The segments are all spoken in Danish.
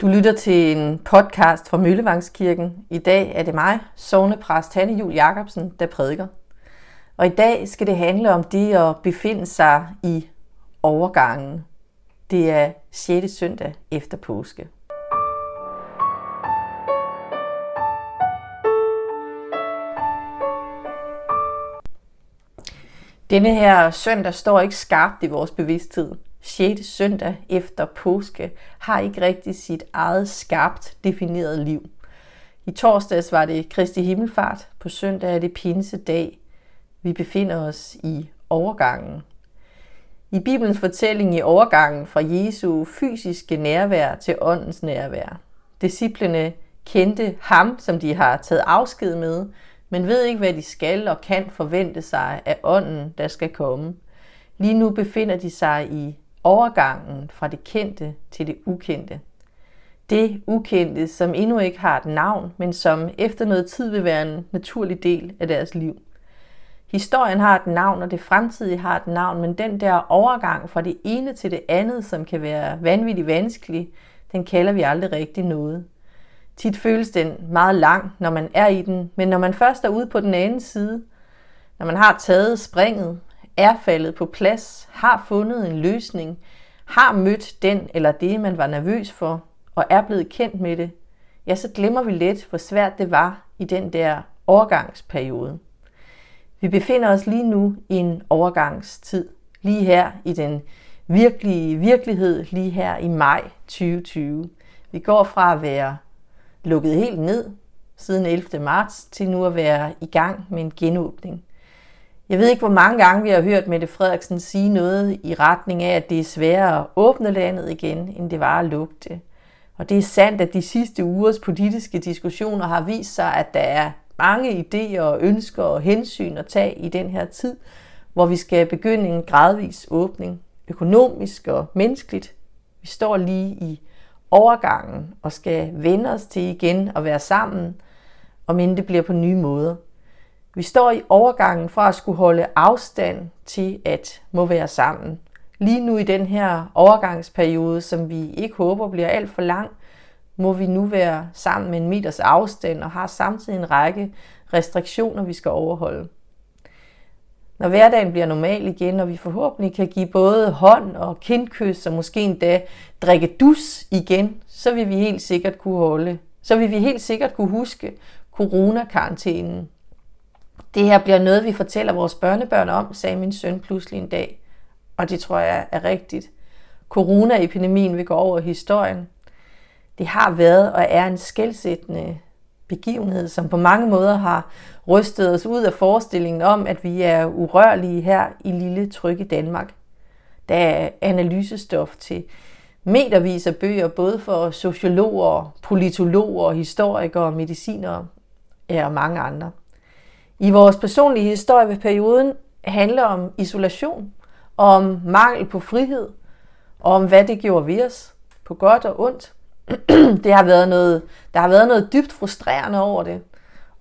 Du lytter til en podcast fra Møllevangskirken. I dag er det mig, sovnepræst Hanne Jul Jacobsen, der prædiker. Og i dag skal det handle om det at befinde sig i overgangen. Det er 6. søndag efter påske. Denne her søndag står ikke skarpt i vores bevidsthed. 6. søndag efter påske har ikke rigtig sit eget skarpt defineret liv. I torsdags var det Kristi Himmelfart, på søndag er det pinsedag. Vi befinder os i overgangen. I Bibelens fortælling i overgangen fra Jesu fysiske nærvær til åndens nærvær. Disciplene kendte ham, som de har taget afsked med, men ved ikke, hvad de skal og kan forvente sig af ånden, der skal komme. Lige nu befinder de sig i overgangen fra det kendte til det ukendte. Det ukendte, som endnu ikke har et navn, men som efter noget tid vil være en naturlig del af deres liv. Historien har et navn, og det fremtidige har et navn, men den der overgang fra det ene til det andet, som kan være vanvittigt vanskelig, den kalder vi aldrig rigtig noget. Tit føles den meget lang, når man er i den, men når man først er ude på den anden side, når man har taget springet, er faldet på plads, har fundet en løsning, har mødt den eller det, man var nervøs for, og er blevet kendt med det, ja, så glemmer vi let, hvor svært det var i den der overgangsperiode. Vi befinder os lige nu i en overgangstid, lige her i den virkelige virkelighed, lige her i maj 2020. Vi går fra at være lukket helt ned siden 11. marts til nu at være i gang med en genåbning. Jeg ved ikke, hvor mange gange vi har hørt Mette Frederiksen sige noget i retning af, at det er sværere at åbne landet igen, end det var at lukke det. Og det er sandt, at de sidste ugers politiske diskussioner har vist sig, at der er mange idéer og ønsker og hensyn at tage i den her tid, hvor vi skal begynde en gradvis åbning, økonomisk og menneskeligt. Vi står lige i overgangen og skal vende os til igen at være sammen, om end det bliver på nye måder. Vi står i overgangen fra at skulle holde afstand til at må være sammen. Lige nu i den her overgangsperiode, som vi ikke håber bliver alt for lang, må vi nu være sammen med en meters afstand og har samtidig en række restriktioner, vi skal overholde. Når hverdagen bliver normal igen, og vi forhåbentlig kan give både hånd og kindkys og måske endda drikke dus igen, så vil vi helt sikkert kunne holde, så vil vi helt sikkert kunne huske coronakarantænen. Det her bliver noget, vi fortæller vores børnebørn om, sagde min søn pludselig en dag. Og det tror jeg er rigtigt. Coronaepidemien vil gå over historien. Det har været og er en skældsættende begivenhed, som på mange måder har rystet os ud af forestillingen om, at vi er urørlige her i lille trygge Danmark. Der er analysestof til metervis af bøger, både for sociologer, politologer, historikere, medicinere og mange andre. I vores personlige historie ved perioden handler om isolation, om mangel på frihed, og om hvad det gjorde ved os, på godt og ondt. det har været noget, der har været noget dybt frustrerende over det,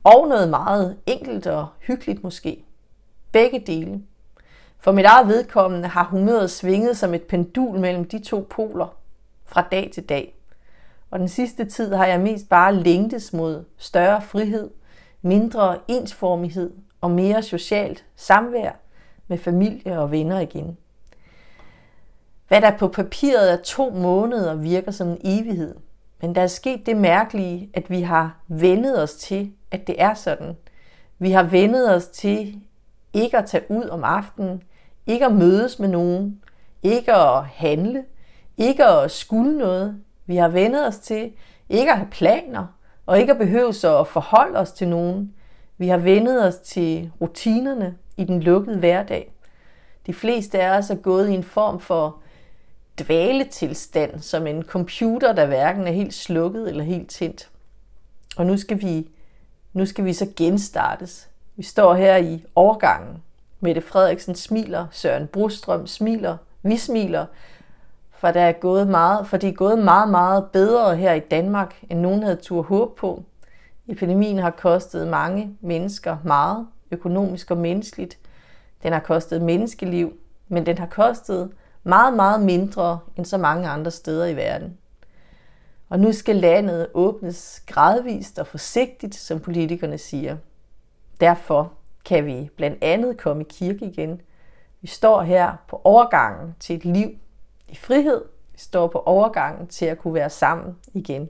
og noget meget enkelt og hyggeligt måske. Begge dele. For mit eget vedkommende har humøret svinget som et pendul mellem de to poler fra dag til dag. Og den sidste tid har jeg mest bare længtes mod større frihed – mindre ensformighed og mere socialt samvær med familie og venner igen. Hvad der på papiret er to måneder virker som en evighed, men der er sket det mærkelige, at vi har vendet os til, at det er sådan. Vi har vendet os til ikke at tage ud om aftenen, ikke at mødes med nogen, ikke at handle, ikke at skulle noget. Vi har vendet os til ikke at have planer, og ikke at behøve så at forholde os til nogen. Vi har vendet os til rutinerne i den lukkede hverdag. De fleste af os er gået i en form for dvaletilstand, som en computer, der hverken er helt slukket eller helt tændt. Og nu skal vi, nu skal vi så genstartes. Vi står her i overgangen. Mette Frederiksen smiler, Søren Brostrøm smiler, vi smiler, for, der er gået meget, for det er gået meget, meget bedre her i Danmark, end nogen havde tur håb på. Epidemien har kostet mange mennesker meget, økonomisk og menneskeligt. Den har kostet menneskeliv, men den har kostet meget, meget mindre end så mange andre steder i verden. Og nu skal landet åbnes gradvist og forsigtigt, som politikerne siger. Derfor kan vi blandt andet komme i kirke igen. Vi står her på overgangen til et liv i frihed. Vi står på overgangen til at kunne være sammen igen.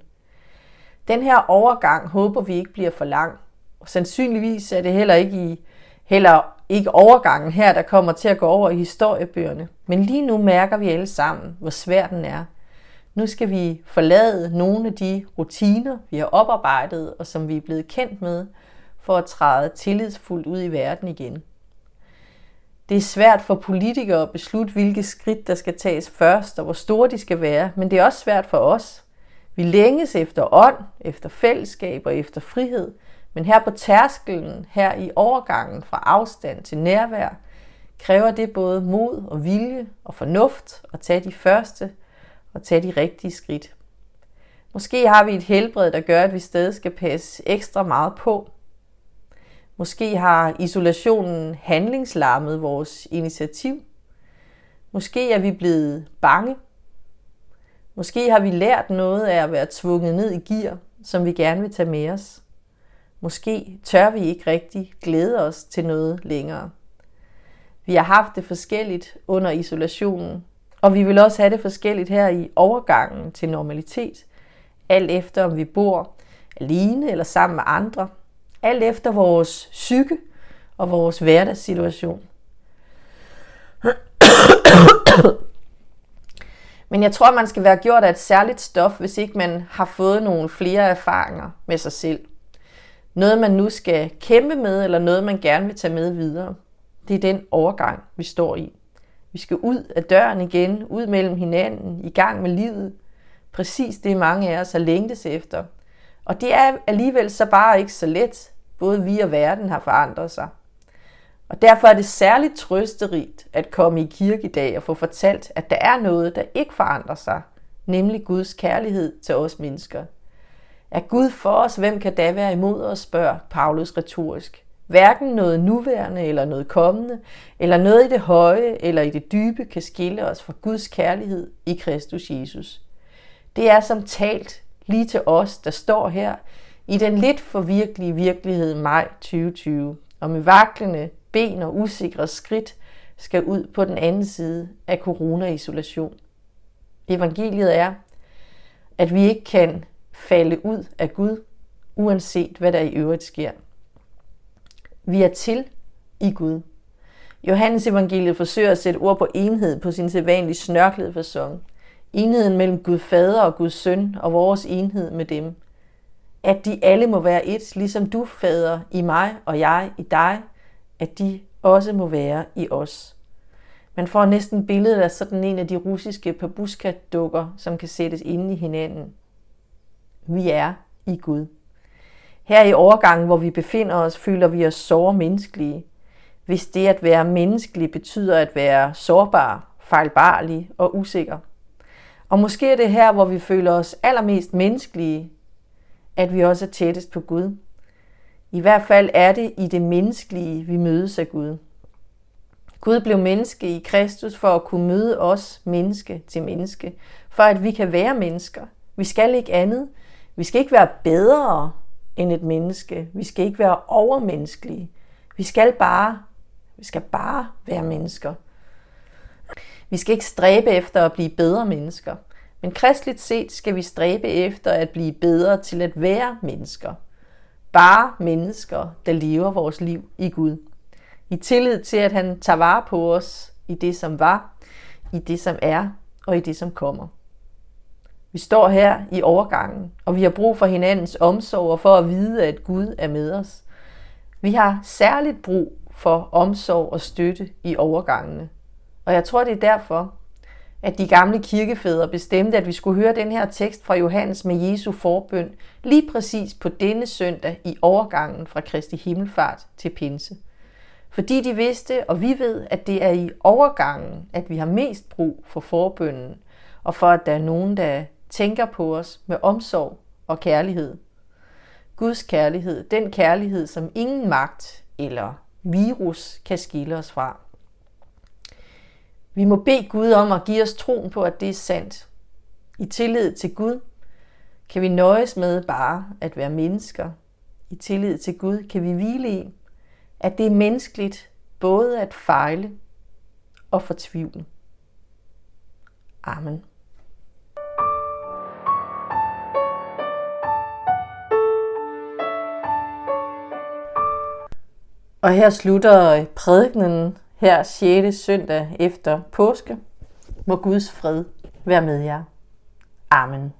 Den her overgang håber vi ikke bliver for lang. Og sandsynligvis er det heller ikke i heller ikke overgangen her, der kommer til at gå over i historiebøgerne. Men lige nu mærker vi alle sammen, hvor svær den er. Nu skal vi forlade nogle af de rutiner, vi har oparbejdet og som vi er blevet kendt med, for at træde tillidsfuldt ud i verden igen. Det er svært for politikere at beslutte, hvilke skridt der skal tages først og hvor store de skal være, men det er også svært for os. Vi længes efter ånd, efter fællesskab og efter frihed, men her på tærskelen, her i overgangen fra afstand til nærvær, kræver det både mod og vilje og fornuft at tage de første og tage de rigtige skridt. Måske har vi et helbred, der gør, at vi stadig skal passe ekstra meget på. Måske har isolationen handlingslarmet vores initiativ. Måske er vi blevet bange. Måske har vi lært noget af at være tvunget ned i gear, som vi gerne vil tage med os. Måske tør vi ikke rigtig glæde os til noget længere. Vi har haft det forskelligt under isolationen, og vi vil også have det forskelligt her i overgangen til normalitet, alt efter om vi bor alene eller sammen med andre, alt efter vores psyke og vores hverdagssituation. Men jeg tror, man skal være gjort af et særligt stof, hvis ikke man har fået nogle flere erfaringer med sig selv. Noget, man nu skal kæmpe med, eller noget, man gerne vil tage med videre. Det er den overgang, vi står i. Vi skal ud af døren igen, ud mellem hinanden, i gang med livet. Præcis det mange af os har længtes efter. Og det er alligevel så bare ikke så let. Både vi og verden har forandret sig. Og derfor er det særligt trøsterigt at komme i kirke i dag og få fortalt, at der er noget, der ikke forandrer sig, nemlig Guds kærlighed til os mennesker. Er Gud for os, hvem kan da være imod os, spørger Paulus retorisk. Hverken noget nuværende eller noget kommende, eller noget i det høje eller i det dybe kan skille os fra Guds kærlighed i Kristus Jesus. Det er som talt lige til os, der står her i den lidt forvirkelige virkelighed maj 2020, og med vaklende ben og usikre skridt skal ud på den anden side af corona-isolation. Evangeliet er, at vi ikke kan falde ud af Gud, uanset hvad der i øvrigt sker. Vi er til i Gud. Johannes evangeliet forsøger at sætte ord på enhed på sin sædvanlige snørklede fasong. Enheden mellem Gud Fader og Guds Søn og vores enhed med dem. At de alle må være et, ligesom du, Fader, i mig og jeg i dig, at de også må være i os. Man får næsten billedet af sådan en af de russiske pabuska-dukker, som kan sættes inde i hinanden. Vi er i Gud. Her i overgangen, hvor vi befinder os, føler vi os såre menneskelige. Hvis det at være menneskelig betyder at være sårbar, fejlbarlig og usikker. Og måske er det her, hvor vi føler os allermest menneskelige, at vi også er tættest på Gud. I hvert fald er det i det menneskelige, vi mødes af Gud. Gud blev menneske i Kristus for at kunne møde os menneske til menneske, for at vi kan være mennesker. Vi skal ikke andet. Vi skal ikke være bedre end et menneske. Vi skal ikke være overmenneskelige. Vi skal bare, vi skal bare være mennesker. Vi skal ikke stræbe efter at blive bedre mennesker. Men kristligt set skal vi stræbe efter at blive bedre til at være mennesker. Bare mennesker, der lever vores liv i Gud. I tillid til, at han tager vare på os i det, som var, i det, som er og i det, som kommer. Vi står her i overgangen, og vi har brug for hinandens omsorg og for at vide, at Gud er med os. Vi har særligt brug for omsorg og støtte i overgangene. Og jeg tror, det er derfor, at de gamle kirkefædre bestemte, at vi skulle høre den her tekst fra Johannes med Jesu forbøn lige præcis på denne søndag i overgangen fra Kristi Himmelfart til Pinse. Fordi de vidste, og vi ved, at det er i overgangen, at vi har mest brug for forbønnen, og for at der er nogen, der tænker på os med omsorg og kærlighed. Guds kærlighed, den kærlighed, som ingen magt eller virus kan skille os fra. Vi må bede Gud om at give os troen på, at det er sandt. I tillid til Gud, Kan vi nøjes med bare at være mennesker i tillid til Gud? Kan vi hvile i, at det er menneskeligt både at fejle og fortvivle? Amen. Og her slutter prædikenen her 6. søndag efter påske. Må Guds fred være med jer. Amen.